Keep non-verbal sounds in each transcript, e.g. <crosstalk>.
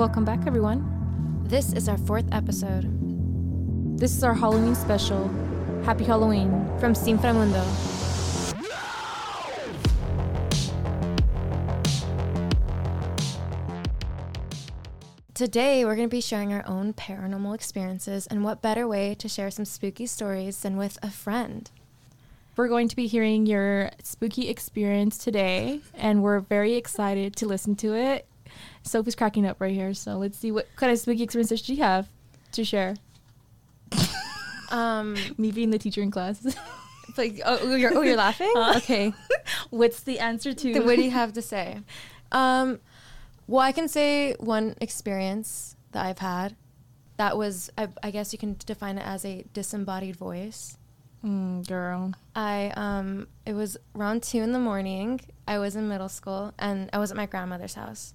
Welcome back, everyone. This is our fourth episode This is our Halloween special. Happy Halloween. from Sin Framundo. Today, we're going to be sharing our own paranormal experiences, and what better way to share some spooky stories than with a friend? We're going to be hearing your spooky experience today, and we're very excited to listen to it. Sophie's cracking up right here, so let's see what kind of spooky experiences she have to share. <laughs> Um, Me being the teacher in class. <laughs> like, oh, you're, oh, you're <laughs> laughing? Uh, okay. What's the answer to? Then what do you have to say? Um, well, I can say one experience that I've had. That was, I, I guess you can define it as a disembodied voice. Mm, girl. I um, it was around two in the morning. I was in middle school, and I was at my grandmother's house.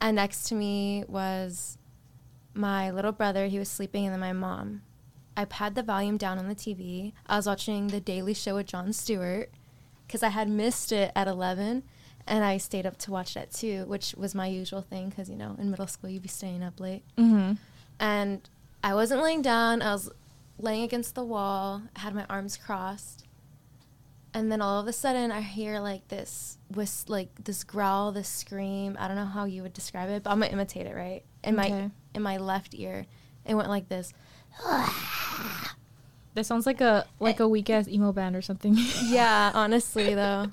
And next to me was my little brother. He was sleeping, and then my mom. I had the volume down on the TV. I was watching The Daily Show with Jon Stewart because I had missed it at 11 and I stayed up to watch that too, which was my usual thing because, you know, in middle school you'd be staying up late. Mm-hmm. And I wasn't laying down, I was laying against the wall, I had my arms crossed. And then all of a sudden I hear like this whis- like this growl, this scream. I don't know how you would describe it, but I'm gonna imitate it, right? In my in my left ear. It went like this. <sighs> That sounds like a like a weak ass emo band or something. <laughs> Yeah, honestly though.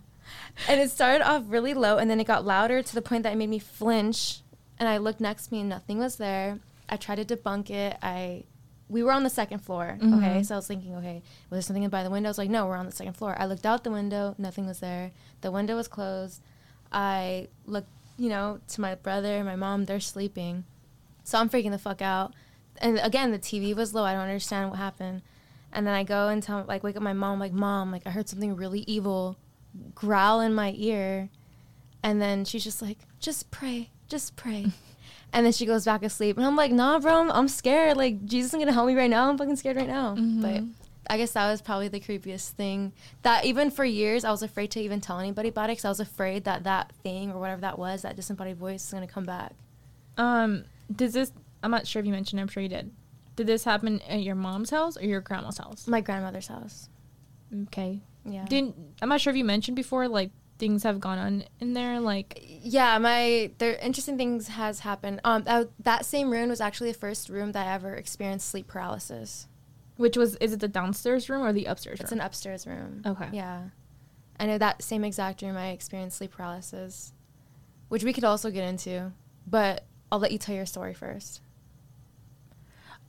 And it started off really low and then it got louder to the point that it made me flinch. And I looked next to me and nothing was there. I tried to debunk it. I we were on the second floor. Okay. Mhm. So I was thinking, okay, was there something by the window? I was like, no, we're on the second floor. I looked out the window, nothing was there. The window was closed. I looked, you know, to my brother, my mom, they're sleeping. So I'm freaking the fuck out. And again, the TV was low. I don't understand what happened. And then I go and tell, like, wake up my mom, like, mom, like, I heard something really evil growl in my ear. And then she's just like, just pray, just pray. <laughs> and then she goes back asleep. And I'm like, nah, bro, I'm, scared. Like, Jesus isn't going to help me right now. I'm fucking scared right now. But I guess that was probably the creepiest thing. That even for years, I was afraid to even tell anybody about it because I was afraid that that thing or whatever that was, that disembodied voice, is going to come back. Um, does this? I'm not sure if you mentioned. I'm sure you did. Did this happen at your mom's house or your grandma's house? My grandmother's house. Okay. Yeah. Didn't I'm not sure if you mentioned before. Like things have gone on in there. Like yeah, my there interesting things has happened. Um, that, that same room was actually the first room that I ever experienced sleep paralysis. which was is it the downstairs room or the upstairs room? It's room? an upstairs room. Okay. Yeah, I know that same exact room I experienced sleep paralysis, which we could also get into, but I'll let you tell your story first.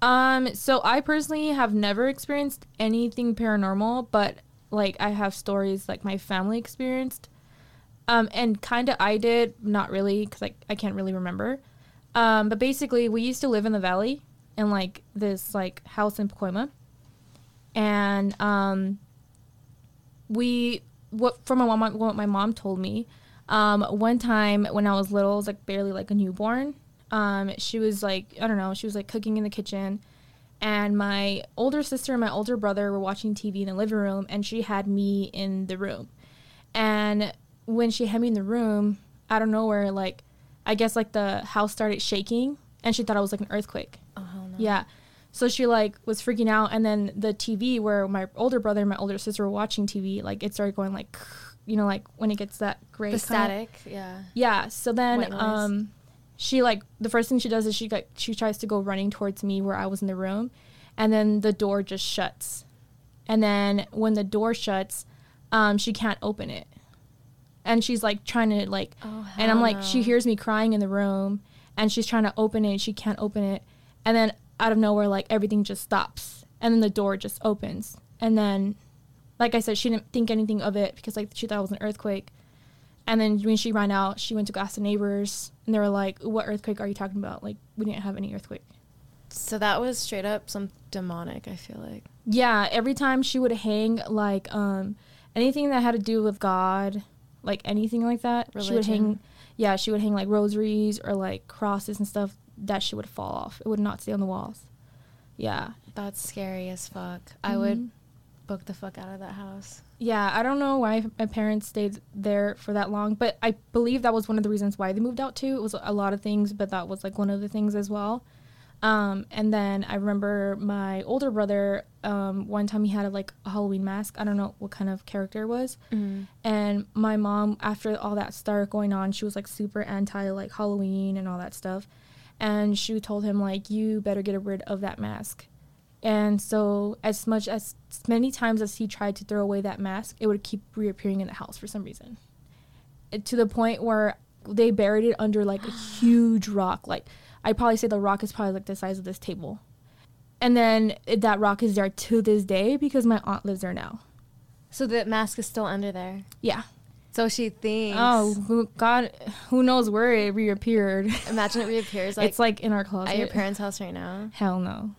Um, so I personally have never experienced anything paranormal, but like I have stories like my family experienced. Um, and kind of I did, not really, because like I can't really remember. Um, but basically, we used to live in the valley in like this like house in Pacoima, and um, we what from my mom what my mom told me. Um, one time when I was little, I was like barely like a newborn. Um, she was like I don't know, she was like cooking in the kitchen, and my older sister and my older brother were watching TV in the living room, and she had me in the room, and when she had me in the room, out of nowhere, like I guess like the house started shaking, and she thought it was like an earthquake. Oh hell no. Yeah. So she like was freaking out and then the TV where my older brother and my older sister were watching TV, like it started going like you know, like when it gets that gray The static. Yeah. Yeah. So then um she like the first thing she does is she got she tries to go running towards me where I was in the room and then the door just shuts. And then when the door shuts, um she can't open it. And she's like trying to like Oh and I'm like, she hears me crying in the room, and she's trying to open it, she can't open it, and then out of nowhere, like everything just stops, and then the door just opens, and then, like I said, she didn't think anything of it because like she thought it was an earthquake, and then when she ran out, she went to go ask the neighbors, and they were like, "What earthquake are you talking about? Like we didn't have any earthquake." So that was straight up some demonic. I feel like. Yeah, every time she would hang like um anything that had to do with God, like anything like that, she would hang yeah, she would hang like rosaries or like crosses and stuff that she would fall off. It would not stay on the walls. Yeah. That's scary as fuck. I mm-hmm. would book the fuck out of that house. Yeah, I don't know why my parents stayed there for that long, but I believe that was one of the reasons why they moved out too. It was a lot of things, but that was like one of the things as well. Um, and then I remember my older brother. Um, one time he had a, like a Halloween mask. I don't know what kind of character it was. And my mom, after all that started going on, she was like super anti like Halloween and all that stuff. And she told him like, you better get rid of that mask. And so, as much as many times as he tried to throw away that mask, it would keep reappearing in the house for some reason. It- to the point where they buried it under like a <gasps> huge rock. Like, I'd probably say the rock is probably like the size of this table. And then it, that rock is there to this day because my aunt lives there now. So the mask is still under there. Yeah. So she thinks. Oh, who, God, who knows where it reappeared? Imagine it reappears <laughs> like, it's like in our closet. at your parents' house right now. Hell no.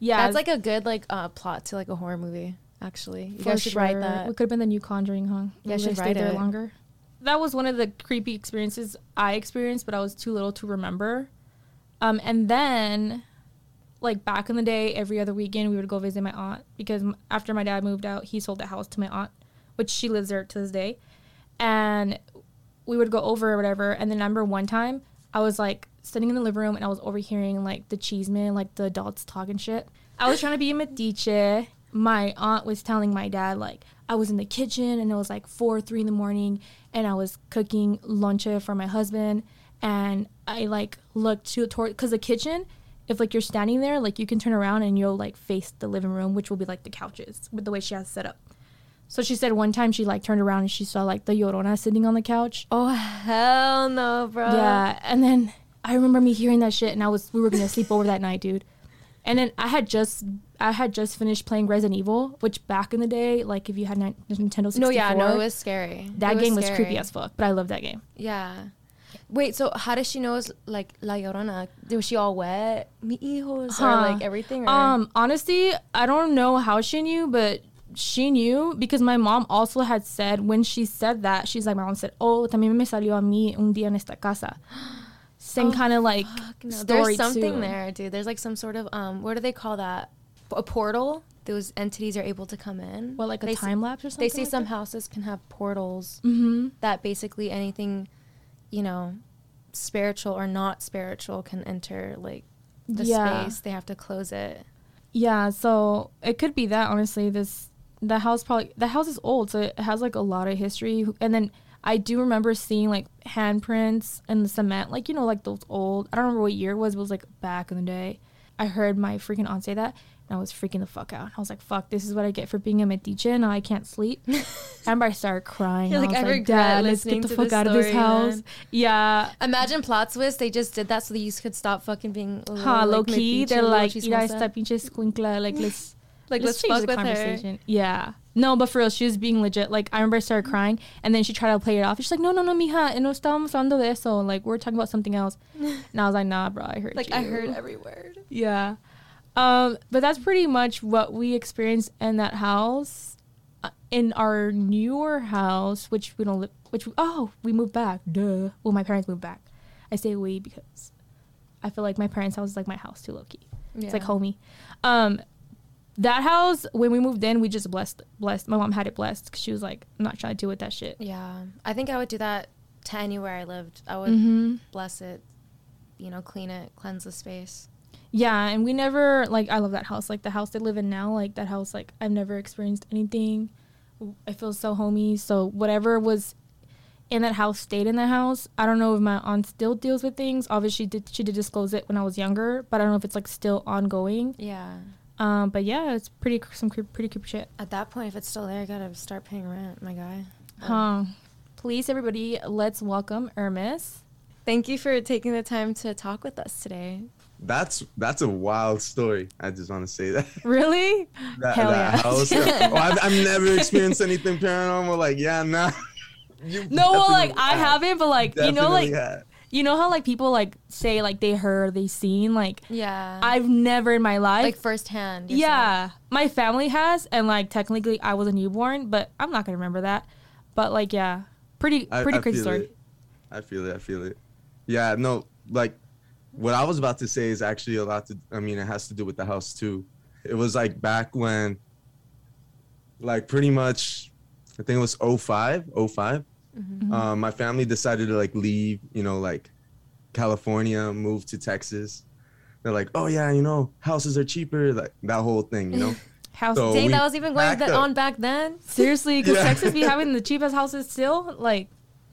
Yeah, That's like a good like uh, plot to like a horror movie. Actually, you guys should write that. It could have been the new Conjuring, huh? Yeah, should write there it. longer. That was one of the creepy experiences I experienced, but I was too little to remember. Um, and then, like back in the day, every other weekend we would go visit my aunt because after my dad moved out, he sold the house to my aunt, which she lives there to this day, and we would go over or whatever. And then I remember one time I was like sitting in the living room and I was overhearing like the cheeseman, like the adults talking shit. I was trying to be a metiche. My aunt was telling my dad like I was in the kitchen and it was like four, three in the morning, and I was cooking lunch for my husband, and I like looked to toward because the kitchen. If like you're standing there, like you can turn around and you'll like face the living room, which will be like the couches with the way she has it set up. So she said one time she like turned around and she saw like the Llorona sitting on the couch. oh hell no, bro. Yeah, and then I remember me hearing that shit, and I was we were gonna sleep over that night, dude. And then I had just I had just finished playing Resident Evil, which back in the day, like if you had Nintendo 64, No, yeah, no, it was scary. that It game was scary. creepy as fuck, but I love that game. Yeah. Wait, so how does she know it's like La Llorona? Was she all wet? Mi hijos or Huh. like everything? Or? Um, honestly, I don't know how she knew, but she knew because my mom also had said when she said that she's like my mom said, "Oh, también me salió a mí un día en esta casa." Same Oh, kind of like no. story There's something too. there, dude. There's like some sort of um, what do they call that? A portal. Those entities are able to come in. What like a They time lapse or something? They say some houses can have portals Mm-hmm. that basically anything, you know, spiritual or not spiritual can enter like the Yeah. space. They have to close it. Yeah, so it could be that honestly. This the house probably the house is old, so it has like a lot of history. And then I do remember seeing like handprints in the cement, like you know, like those old. I don't remember what year it was. It was like back in the day. I heard my freaking aunt say that, and I was freaking the fuck out. I was like, "Fuck, this is what I get for being a metiche." Now I can't sleep. I <laughs> remember I started crying. You're I like, was "I like, regret Dad, let's get the fuck out of this house. man." Yeah. Imagine plot twist. They just did that so that you could stop fucking being a little, Ha, like, low key, they're like, "Mira chismosa." esta pinche escuincla, like let's <laughs> like let's, change fuck the with her. conversation. Yeah. No, but for real, she was being legit. Like I remember I started mm-hmm. crying, and then she tried to play it off. She's like, "No, no, no, mija, eh, no estábamos hablando de eso. Like we're talking about something else." <laughs> And I was like, "Nah, bro, I heard Like you." I heard every word. Yeah. Um, but that's pretty much what we experienced in that house. Uh, In our newer house, which we don't live, which we, oh, we moved back. Duh. Well, my parents moved back. I say we because I feel like my parents' house is like my house too, low key. It's like Yeah. homey. Um, that house when we moved in, we just blessed blessed. My mom had it blessed because she was like, I'm not trying to deal with that shit. Yeah, I think I would do that to anywhere I lived. I would Mm-hmm. bless it, you know, clean it, cleanse the space. Yeah, and we never like I love that house. Like the house they live in now, like that house, like I've never experienced anything. I feel so homey. So whatever was in that house stayed in that house. I don't know if my aunt still deals with things. Obviously, did she did disclose it when I was younger, but I don't know if it's like still ongoing. Yeah. Um, but yeah, it's pretty cr- some creep, pretty creepy shit. At that point, if it's still there, I gotta start paying rent, my guy. Huh. Please, everybody, let's welcome Hermes. Thank you for taking the time to talk with us today. That's that's a wild story. I just want to say that. <laughs> Really? that, Hell that yeah. house. <laughs> oh, I've, I've never experienced anything paranormal. Like, yeah, nah. <laughs> You No, well, like definitely I have. haven't, but like you know, like have. you know how like people like say like they heard, they seen, like Yeah. I've never in my life. like firsthand. yourself. yeah, my family has, and like technically I was a newborn, but I'm not gonna remember that. But like, yeah, pretty pretty I crazy feel story. it. I feel it. I feel it. Yeah, no, like what I was about to say is actually a lot to. I mean, it has to do with the house too. It was like back when like pretty much, I think it was 05, 5 Mm-hmm. Um, my family decided to like leave, you know, like California, move to Texas. They're like, oh yeah, you know, houses are cheaper, like that whole thing, you know. <laughs> House. So Dang, that was even going on back then. Seriously, because <laughs> Yeah. Texas be having the cheapest houses still. Like,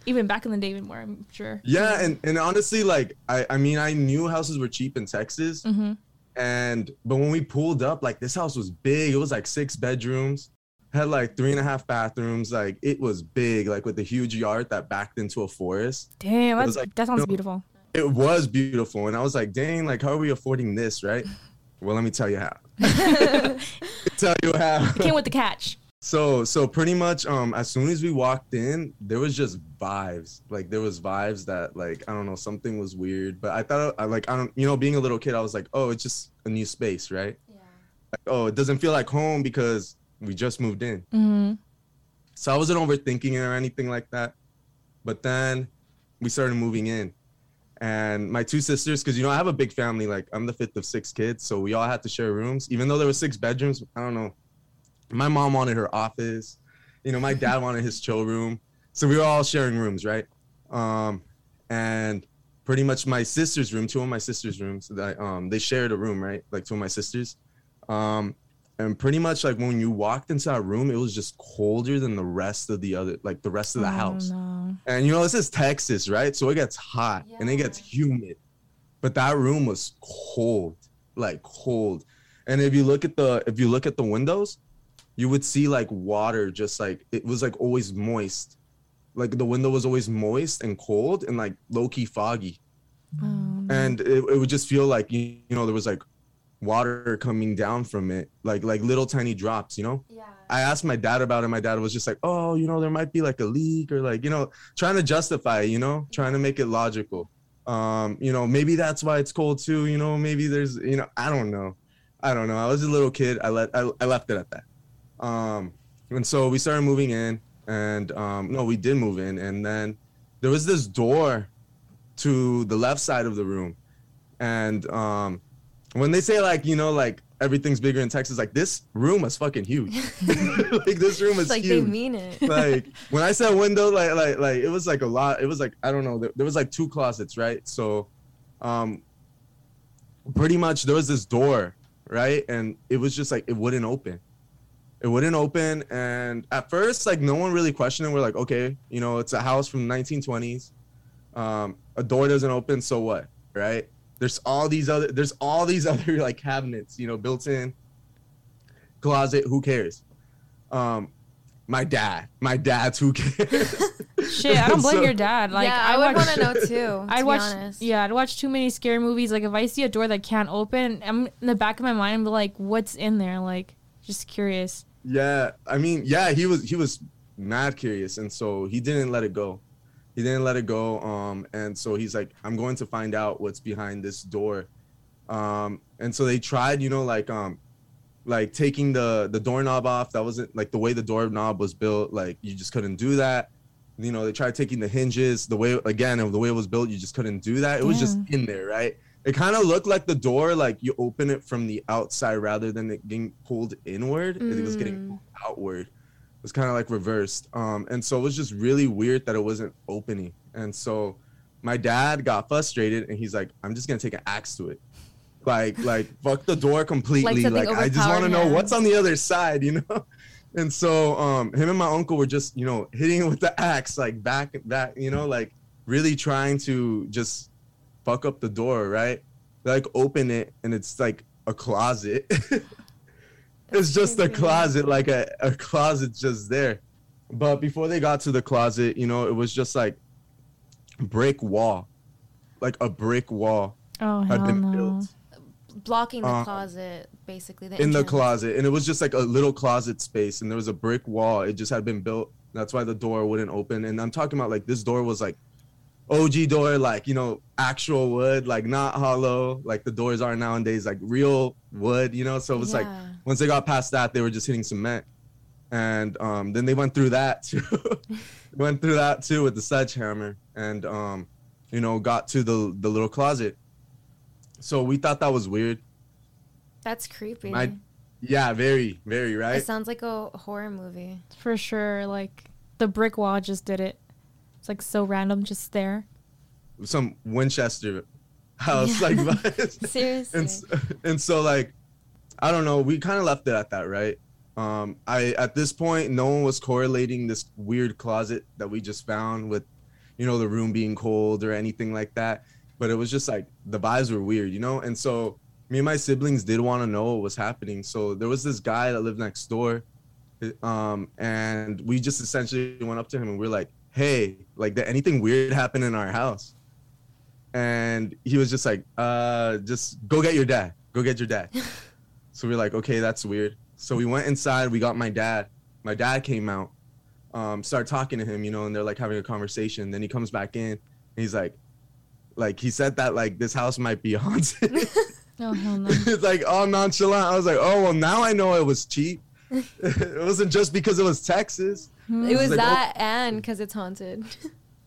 even back in the day, even more. I'm sure. Yeah, and, and honestly, like I, I mean, I knew houses were cheap in Texas, Mm-hmm. and but when we pulled up, like this house was big. It was like six bedrooms, had like three and a half bathrooms. Like it was big, like with a huge yard that backed into a forest. Damn, that's, like- that sounds no. beautiful. It was beautiful, and I was like, dang, like how are we affording this, right? <laughs> Well, let me tell you how. <laughs> <laughs> tell you how. Came with the catch. So so pretty much um as soon as we walked in, there was just vibes. Like there was vibes that like I don't know, something was weird. But I thought I like I don't you know, being a little kid, I was like, oh, it's just a new space, right? Yeah. Like, oh, it doesn't feel like home because we just moved in. Mm-hmm. So I wasn't overthinking it or anything like that. But then we started moving in. And my two sisters, because you know, I have a big family, like I'm the fifth of six kids, so we all had to share rooms. Even though there were six bedrooms, I don't know. My mom wanted her office, you know, my dad wanted his chill room. So we were all sharing rooms, right? Um, and pretty much my sister's room, two of my sister's rooms, that um they shared a room, right? Like two of my sisters. Um, and pretty much like when you walked into that room, it was just colder than the rest of the other, like the rest of the Oh, house. No. And you know, this is Texas, right? So it gets hot and it gets humid. But that room was cold, like cold. And if you look at the if you look at the windows, you would see like water just like it was like always moist. Like the window was always moist and cold and like low key foggy. Um, And it, it would just feel like you, you know there was like water coming down from it, like like little tiny drops, you know? Yeah. I asked my dad about it. My dad was just like, "Oh, you know, there might be like a leak or like, you know, trying to justify, it, you know, trying to make it logical. Um, you know, maybe that's why it's cold too. You know, maybe there's, you know, I don't know, I don't know. I was a little kid. I let I, I left it at that. Um, and so we started moving in, and um, no, we did move in, and then there was this door to the left side of the room, and um, when they say like, you know, like everything's bigger in Texas, like this room was fucking huge. <laughs> <laughs> like this room is like huge. they mean it. like <laughs> when I said window, like like like it was like a lot. It was like I don't know. There, there was like two closets, right? So, um, pretty much there was this door, right, and it was just like it wouldn't open. It wouldn't open, and at first, like no one really questioned it. We're like, okay, you know, it's a house from the 1920s. Um, a door doesn't open, so what, right? There's all these other, there's all these <laughs> other like cabinets, you know, built in closet. Who cares? Um, my dad, my dad's who cares? <laughs> shit, I don't blame <laughs> So- your dad. Like, yeah, I, would watch- want to know too. I'd to watch, honest. yeah, I'd watch too many scary movies. Like if I see a door that can't open, I'm in the back of my mind, I'm like, what's in there? Like, just curious. Yeah, I mean, yeah, he was he was mad curious, and so he didn't let it go. He didn't let it go. Um, and so he's like, I'm going to find out what's behind this door. Um, and so they tried, you know, like um, like taking the the doorknob off. That wasn't like the way the doorknob was built. Like you just couldn't do that. You know, they tried taking the hinges. The way again, of the way it was built, you just couldn't do that. It was just in there, right? It kind of looked like the door, like you open it from the outside rather than it getting pulled inward. It was getting Mm. pulled outward. It was kind of like reversed. Um, and so it was just really weird that it wasn't opening. And so my dad got frustrated and he's like, I'm just gonna take an axe to it. Like, like <laughs> fuck the door completely. something Like, I just want to overpowered know what's on the other side, you know? <laughs> And so um him and my uncle were just, you know, hitting it with the axe, like back back, you know, like really trying to just fuck up the door, right? They, like open it and it's like a closet. <laughs> it's just a closet, like a, a closet just there. But before they got to the closet, you know, it was just like brick wall. Like a brick wall Oh had hell been no. built blocking the Uh, closet, basically. The in the closet and it was just like a little closet space and there was a brick wall it just had been built that's why the door wouldn't open and i'm talking about like this door was like og door like you know actual wood like not hollow like the doors are nowadays like real wood you know so it was like once they got past that they were just hitting cement and um then they went through that too <laughs> went through that too with the sledgehammer and um you know got to the the little closet so we thought that was weird That's creepy. my Yeah, very, very right. It right. sounds like a horror movie. For sure. Like the brick wall just did it. It's like so random, just there. Some Winchester house, Yeah. like, vibes. <laughs> Seriously. and and so like, I don't know. We kind of left it at that, right? Um, I at this point, no one was correlating this weird closet that we just found with, you know, the room being cold or anything like that. But it was just like the vibes were weird, you know. And so me and my siblings did want to know what was happening. So there was this guy that lived next door, um, and we just essentially went up to him and we are like, "Hey, like, did anything weird happen in our house?" And he was just like, "Uh, just go get your dad. Go get your dad." <laughs> so we are like, "Okay, that's weird." So we went inside. We got my dad. My dad came out, um, started talking to him, you know, and they're like having a conversation. Then he comes back in. And he's like, like he said that like this house might be <laughs> haunted. <laughs> Oh hell no. it's like all nonchalant. I was like, oh well, now I know it was cheap. It wasn't just because it was Texas. it was like, oh. that and because it's haunted. <laughs>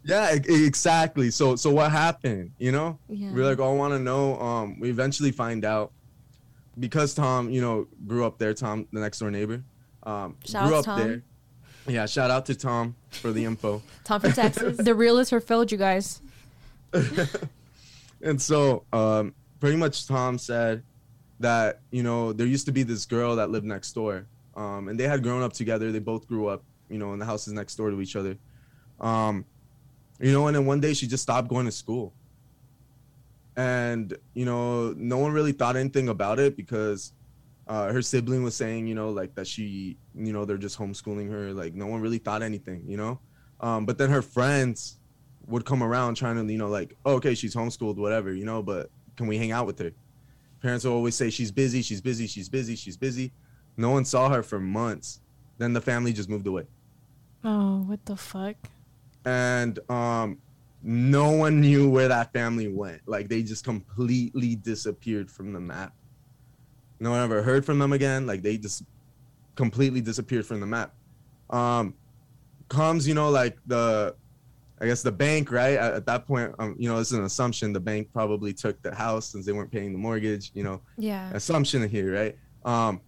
Yeah, exactly. So so what happened? You know, yeah. we're like, oh, I want to know. Um, we eventually find out because Tom, you know, grew up there. Tom, the next door neighbor, um, Shout grew out up Tom. there. Yeah, shout out to Tom for the info. <laughs> Tom from Texas. the realtor failed you guys. <laughs> and so um, pretty much Tom said that you know there used to be this girl that lived next door, um, and they had grown up together. They both grew up, you know, in the houses next door to each other. Um, you know, and then one day she just stopped going to school, and you know, no one really thought anything about it because uh, her sibling was saying, you know, like that she, you know, they're just homeschooling her. Like no one really thought anything, you know. Um, but then her friends would come around trying to, you know, like, oh, okay, she's homeschooled, whatever, you know, but can we hang out with her? Parents will always say she's busy, she's busy, she's busy, she's busy. No one saw her for months. Then the family just moved away. Oh, what the fuck? And um no one knew where that family went. Like they just completely disappeared from the map. No one ever heard from them again. Like they just completely disappeared from the map. Um comes, you know, like the I guess the bank, right? At, at that point, um, you know, it's an assumption the bank probably took the house since they weren't paying the mortgage, you know, yeah. assumption here, right? Um,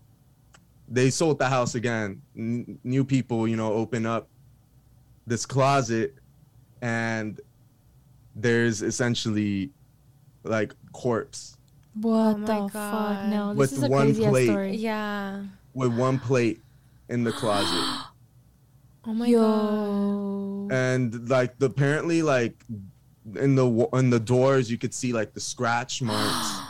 they sold the house again. N- new people, you know, open up this closet, and there's essentially like corpse What Oh my the fuck? No, this With is a one crazy ass plate. story. Yeah. with one plate in the closet, <gasps> Oh my Yo. god. and like the apparently like in the in the doors you could see like the scratch marks. <gasps>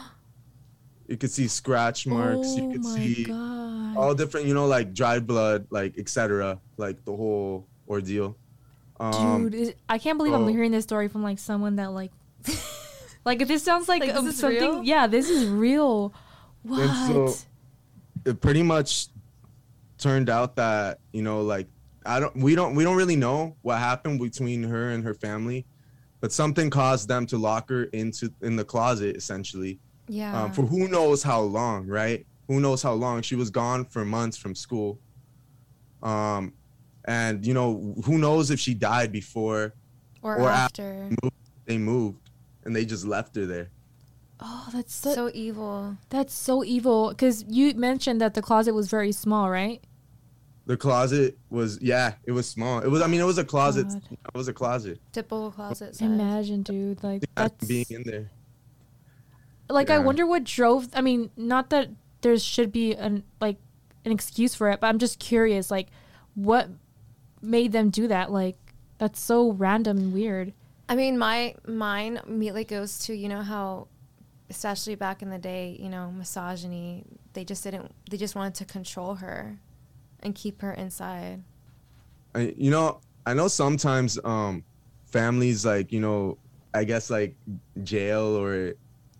You could see scratch marks. Oh you could my see god. All different, you know, like dried blood, like etc. Like the whole ordeal. Um, Dude, I can't believe I'm oh. hearing this story from like someone that like, <laughs> like if this sounds like, Like, um, this something. real? Yeah, this is real. What? And so- it pretty much turned out that you know, like I don't, we don't, we don't really know what happened between her and her family, but something caused them to lock her into in the closet essentially Yeah. um, for who knows how long, right? Who knows how long? She was gone for months from school. Um, and you know, who knows if she died before or, or after. they moved and they just left her there. oh, that's so, So evil. that's so evil. Because you mentioned that the closet was very small, right? The closet was, yeah, it was small. It was, I mean, it was a closet. God. It was a closet. Typical closet size. Imagine, dude. Like Imagine that's being in there. like I wonder what drove. I mean, not that there should be an like an excuse for it, but I'm just curious. Like, what made them do that? Like, that's so random and weird. I mean, my mine immediately goes to you know how, especially back in the day, you know, misogyny. They just didn't. They just wanted to control her, and keep her inside. I, you know, I know sometimes um, families like you know, I guess like jail or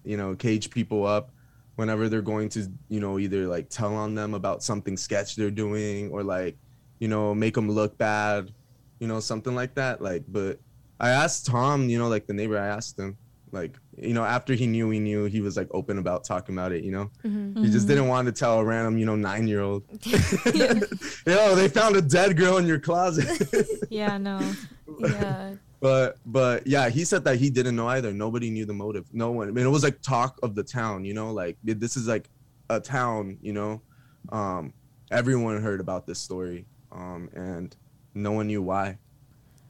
you know, cage people up whenever they're going to you know either like tell on them about something sketch they're doing or like you know make them look bad, you know, something like that. Like, but I asked Tom, you know, like the neighbor, I asked him. Like you know, after he knew he knew, he was like open about talking about it. You know, Mm-hmm. he just Mhm. didn't want to tell a random, you know, nine year old. <laughs> <laughs> Yo, they found a dead girl in your closet. <laughs> Yeah, no. yeah. But but yeah, he said that he didn't know either. Nobody knew the motive. No one. I mean, it was like talk of the town. You know, like this is like a town. You know, um, everyone heard about this story, um, and no one knew why.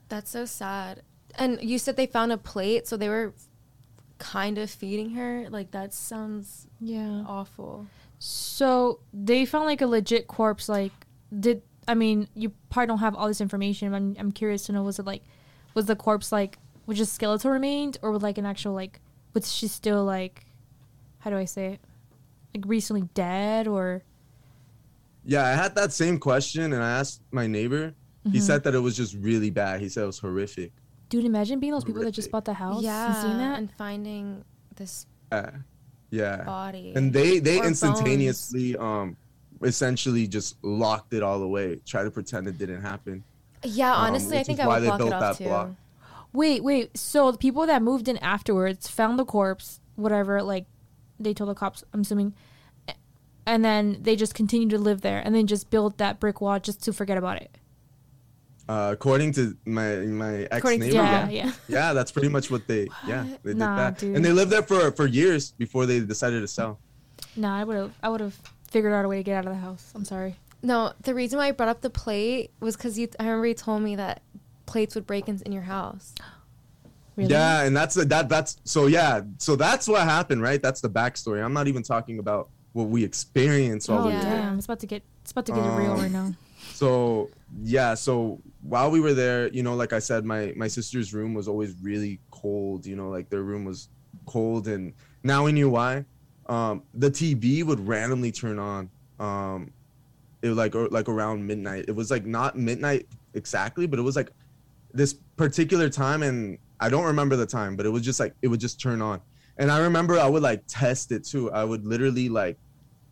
That's so sad. And you said they found a plate, so they were kind of feeding her. Like that sounds Yeah. awful. So they found like a legit corpse. Like, did I mean you probably don't have all this information? but I'm I'm curious to know was it like, was the corpse like was just skeletal remains or was like an actual like was she still like, how do I say it, like recently dead or? Yeah, I had that same question, and I asked my neighbor. He Mhm. said that it was just really bad. He said it was horrific. Dude, imagine being those people that just bought the house yeah, and seeing that. and finding this Yeah, yeah. body. and they they Or instantaneously um essentially just locked it all away try to pretend it didn't happen yeah, um, honestly, I think is I would they block it off that too. block. Wait, wait. So the people that moved in afterwards found the corpse, whatever, like they told the cops, I'm assuming. And then they just continued to live there and then just built that brick wall just to forget about it. uh according to my my ex neighbor yeah, yeah, yeah. <laughs> yeah that's pretty much what they yeah they did Nah, that dude. and they lived there for for years before they decided to sell Nah, I would have I would have figured out a way to get out of the house. I'm sorry. No, the reason why I brought up the plate was because you. I remember you told me that plates would break in, in your house. Really? yeah and that's that that's so yeah so that's what happened right that's the backstory i'm not even talking about what we experienced while Oh we were yeah. there damn, it's about to get it's about to get real Um, right now. so yeah so while we were there you know like i said my my sister's room was always really cold you know like their room was cold and now we knew why um the tv would randomly turn on um it was like or, like around midnight. It was like not midnight exactly but it was like this particular time and i don't remember the time but it was just like it would just turn on. And i remember i would like test it too. I would literally like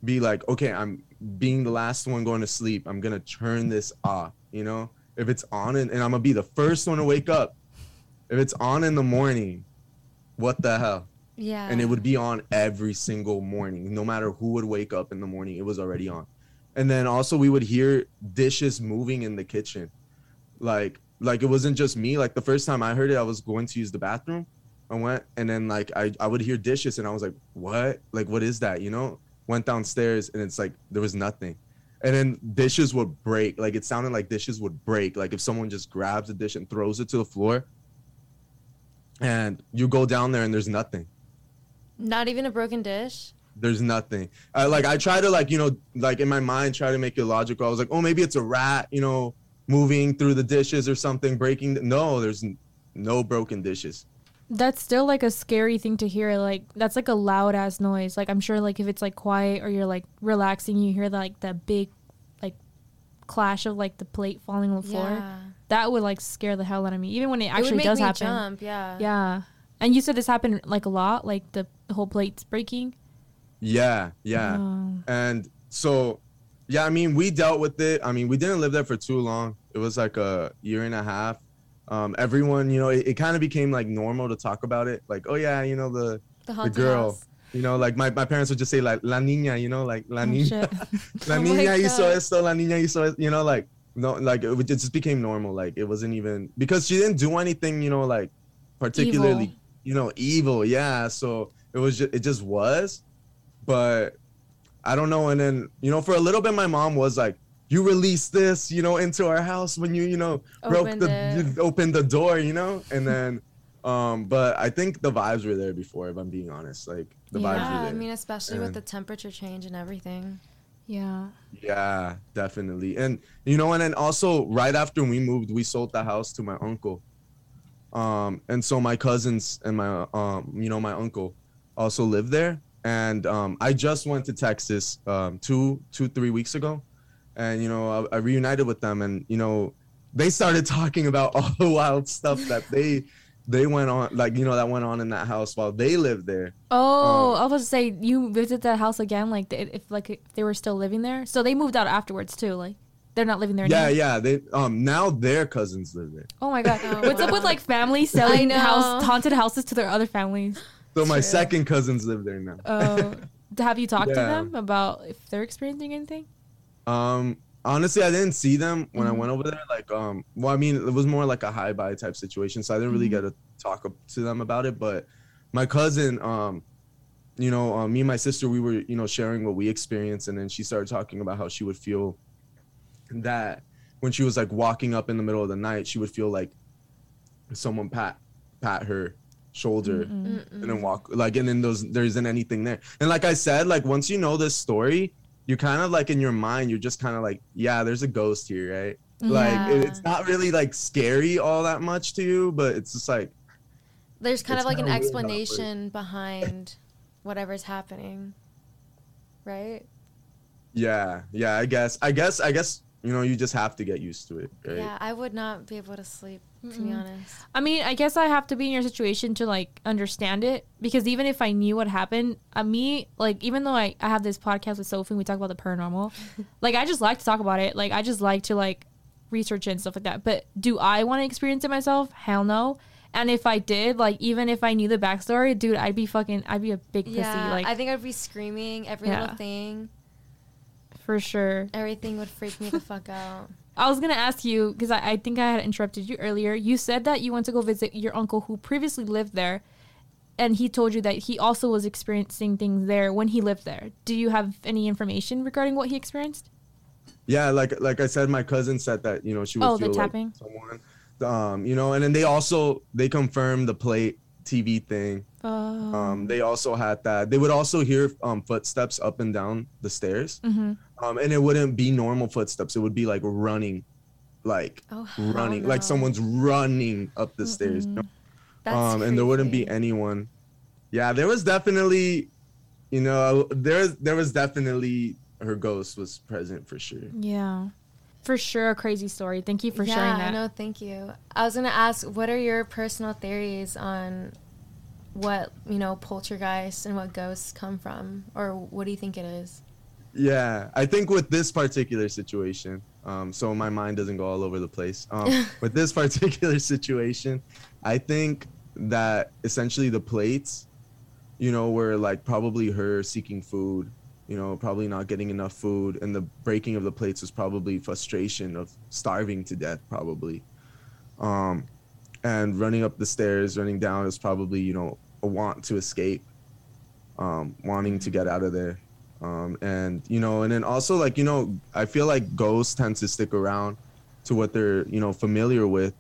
be like okay i'm being the last one going to sleep. I'm gonna turn this off you know? If it's on and, and i'm gonna be the first one to wake up. If it's on in the morning what the hell? Yeah. and it would be on every single morning no matter who would wake up in the morning it was already on and then also we would hear dishes moving in the kitchen. Like like it wasn't just me. Like the first time i heard it i was going to use the bathroom. I went and then like i, I would hear dishes and i was like what? Like what is that? You know? Went downstairs and it's like there was nothing. And then dishes would break. Like it sounded like dishes would break. Like if someone just grabs a dish and throws it to the floor and you go down there and there's nothing. Not even a broken dish. There's nothing. I, like I try to like you know like in my mind try to make it logical. I was like, oh maybe it's a rat, you know, moving through the dishes or something, breaking. The-. No, there's n- no broken dishes. That's still like a scary thing to hear. Like that's like a loud ass noise. Like I'm sure like if it's like quiet or you're like relaxing, you hear like that big like clash of like the plate falling on the floor. Yeah. That would like scare the hell out of me. Even when it it would actually make does me happen. jump. Yeah. Yeah. And you said this happened like a lot, like the whole plate's breaking. Yeah, yeah. Oh. And so, yeah, I mean, we dealt with it. I mean, we didn't live there for too long. It was like a year and a half. Um, everyone, you know, it, it kind of became like normal to talk about it. Like, oh yeah, you know the The haunted girl. house. You know, like my, my parents would just say like la niña, you know, like la Oh, niña. <laughs> <laughs> La Oh my niña hizo esto, la niña hizo esto, you know, like no, like it, would- it just became normal. Like it wasn't even because she didn't do anything, you know, like particularly, Evil. you know, evil. Yeah, so it was just it just was, but I don't know. And then you know, for a little bit, my mom was like, "You released this, you know, into our house when you, you know, broke Opened the you opened the door, you know." And then, <laughs> um, but I think the vibes were there before. If I'm being honest, like the vibes were there. Yeah, I mean, especially with the temperature change and everything. Yeah. Yeah, definitely. And you know, and then also right after we moved, we sold the house to my uncle. Um, and so my cousins and my um, you know, my uncle also live there. And um, I just went to Texas um, two, two, three weeks ago, and you know, I, I reunited with them, and you know, they started talking about <laughs> all the wild stuff that they they went on, like you know, that went on in that house while they lived there. Oh, Um, I was to say you visit that house again, like if like if they were still living there. So they moved out afterwards too. Like they're not living there Yeah, anymore. yeah. They um now their cousins live there. Oh my god, Oh, <laughs> what's up with like families selling house haunted houses to their other families? So my True. second cousins live there now. Uh, <laughs> have you talked to Yeah. them about if they're experiencing anything? Um, honestly, I didn't see them when I Mhm. went over there. Like, um, well, I mean, it was more like a hi bye type situation, so I didn't really Mhm. get to talk up to them about it. But my cousin, um, you know, uh, me and my sister, we were, you know, sharing what we experienced, and then she started talking about how she would feel that when she was like walking up in the middle of the night, she would feel like someone pat pat her shoulder Mm-mm. and then walk like and then those there isn't anything there. And like i said like once you know this story you're kind of like in your mind you're just kind of like yeah there's a ghost here right? Like it- it's not really like scary all that much to you but it's just like There's kind of like an kinda weird how explanation behind whatever's happening, right? yeah yeah i guess i guess i guess you know you just have to get used to it right Yeah, I would not be able to sleep, to be Mm-mm. honest. I mean, I guess I have to be in your situation to like understand it because even if I knew what happened, uh, me like even though I, I have this podcast with Sophie and we talk about the paranormal, <laughs> like I just like to talk about it. Like I just like to like research it and stuff like that. But do I want to experience it myself? Hell no. And if I did, like even if I knew the backstory, dude, I'd be fucking, I'd be a big pussy, Yeah, like I think I'd be screaming every Yeah. little thing. For sure. Everything would freak me the <laughs> fuck out. I was gonna ask you because I, I think I had interrupted you earlier. You said that you went to go visit your uncle who previously lived there, and he told you that he also was experiencing things there when he lived there. Do you have any information regarding what he experienced? yeah like like i said my cousin said that you know she would Oh, the feel like tapping? someone um you know and then they also they confirmed the plate tv thing Uh, um they also had that they would also hear um footsteps up and down the stairs mhm. Um and it wouldn't be normal footsteps it would be like running like Oh, hell running like someone's running up the stairs you know? That's um and there wouldn't be anyone yeah there was definitely you know there there was definitely her ghost was present for sure Yeah, for sure, a crazy story. Thank you for yeah, sharing that. No, thank you. I was gonna ask, what are your personal theories on what you know poltergeists and what ghosts come from, or what do you think it is? Yeah, I think with this particular situation, um, so my mind doesn't go all over the place. Um, <laughs> with this particular situation, I think that essentially the plates, you know, were like probably her seeking food, you know, probably not getting enough food, and the breaking of the plates was probably frustration of starving to death, probably. Um, and running up the stairs, running down is probably you know a want to escape, um, wanting to get out of there um, and you know and then also like you know i feel like ghosts tend to stick around to what they're you know familiar with.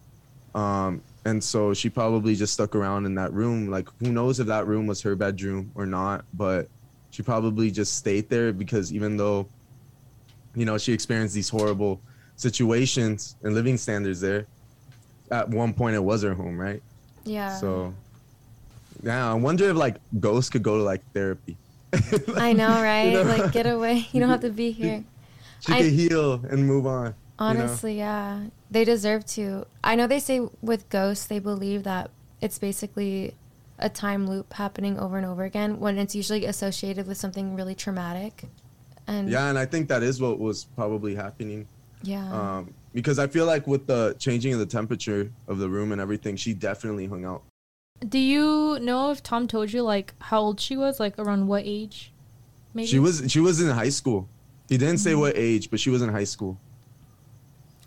Um, and so she probably just stuck around in that room. Like who knows if that room was her bedroom or not but she probably just stayed there because even though you know she experienced these horrible situations and living standards there at one point it was her home right? Yeah. so yeah i wonder if like ghosts could go to like therapy <laughs> I know, right? know? Like, get away. You don't have to be here. she I- could heal and move on. you know? Honestly, yeah. They deserve to. I know they say with ghosts, they believe that it's basically a time loop happening over and over again when it's usually associated with something really traumatic. And Yeah, and I think that is what was probably happening. yeah. Um, because I feel like with the changing of the temperature of the room and everything, she definitely hung out. Do you know if Tom told you like how old she was, like around what age? Maybe She was she was in high school. He didn't say Mm-hmm. what age, but she was in high school.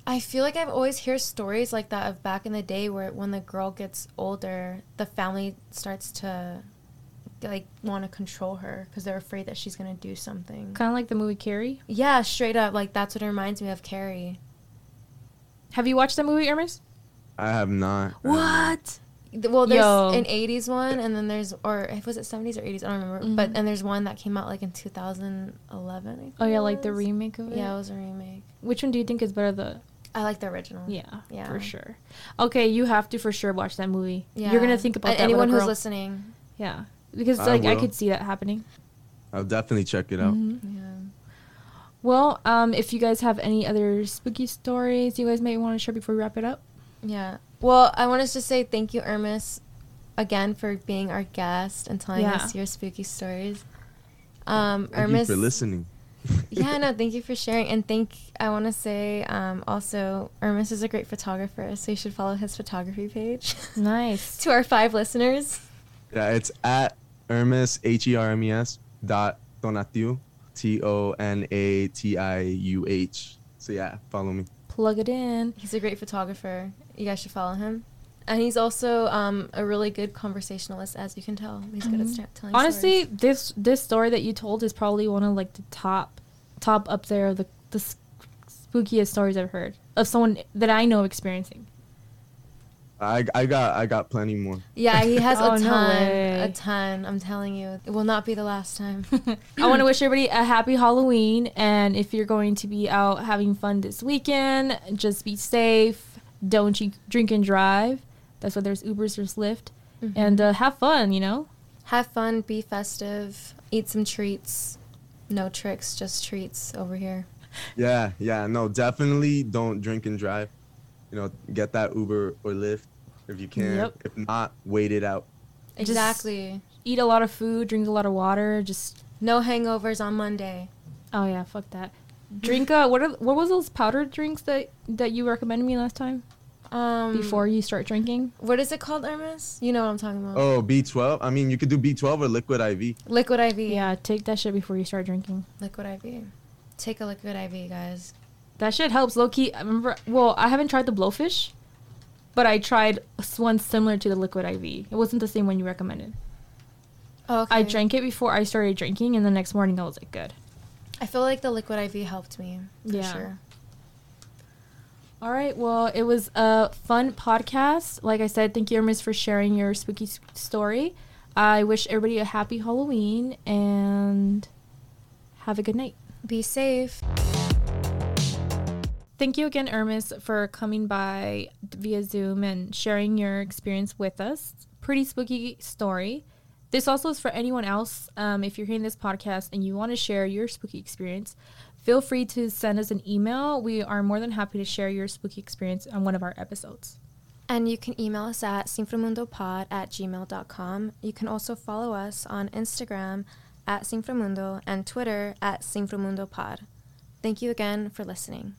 I feel like I've always hear stories like that of back in the day where when the girl gets older, the family starts to like want to control her because they're afraid that she's gonna do something. kind of like the movie Carrie. Yeah, straight up, like that's what it reminds me of Carrie. Have you watched that movie, Hermes? I have not. What? Th- Well, there's Yo. an '80s one, and then there's or was it '70s or '80s? I don't remember. But Mhm. and there's one that came out like in 2011. I think Oh yeah, like the remake of it. Yeah, it was a remake. Which one do you think is better? The I like the original. yeah, Yeah. for sure. Okay, you have to for sure watch that movie. Yeah. You're gonna think about And that anyone who's girl. listening. Yeah, because I like I could see that happening. I'll definitely check it out. Mhm. Yeah. Well, um, if you guys have any other spooky stories you guys may want to share before we wrap it up. Yeah. Well, I want us to say thank you, Hermes, again for being our guest and telling Yeah. us your spooky stories. Um, Thank you Hermes, for listening. <laughs> yeah, no, thank you for <laughs> sharing, and thank. I want to say um, also, Hermes is a great photographer, so you should follow his photography page. <laughs> Nice. to our five listeners. Yeah, it's at Hermes H E R M E S dot Tonatiuh T O N A T I U H. So yeah, follow me. Plug it in. He's a great photographer. You guys should follow him. And he's also um, a really good conversationalist, as you can tell. He's good at Mhm. sta- telling Honestly, stories. this this story that you told is probably one of like the top top up there of the the spookiest stories I've heard of someone that I know experiencing. I I got I got plenty more. Yeah, he has <laughs> Oh, a ton. way. a ton. I'm telling you. It will not be the last time. <laughs> I want to wish everybody a happy Halloween, and if you're going to be out having fun this weekend, just be safe. Don't you drink and drive. That's why there's Ubers, there's Lyft, Mhm. and uh, have fun. You know. Have fun, be festive, eat some treats. No tricks, just treats over here. Yeah, yeah, no, definitely don't drink and drive. You know, get that Uber or Lyft if you can. Yep. If not, wait it out. Just- Exactly. Eat a lot of food, drink a lot of water. Just No hangovers on Monday. oh yeah, fuck that. Drink uh, what are what was those powdered drinks that that you recommended me last time Um, before you start drinking? What is it called, Hermes? You know what I'm talking about. Oh, B12. I mean, you could do B12 or liquid IV. Liquid IV. Yeah, take that shit before you start drinking. Liquid IV. Take a liquid IV, guys. That shit helps low key. I remember. Well, I haven't tried the blowfish, but I tried one similar to the liquid IV. It wasn't the same one you recommended. Oh, okay. I drank it before I started drinking, and the next morning I was like, good. I feel like the liquid IV helped me for Yeah. sure. All right. Well, it was a fun podcast. Like I said, thank you, Hermes, for sharing your spooky story. I wish everybody a happy Halloween and have a good night. Be safe. Thank you again, Hermes, for coming by via Zoom and sharing your experience with us. Pretty spooky story. This also is for anyone else. Um, if you're hearing this podcast and you want to share your spooky experience, feel free to send us an email. We are more than happy to share your spooky experience on one of our episodes. And you can email us at sinframundopod at gmail.com. You can also follow us on Instagram at Sinframundo and Twitter at Sinframundopod. Thank you again for listening.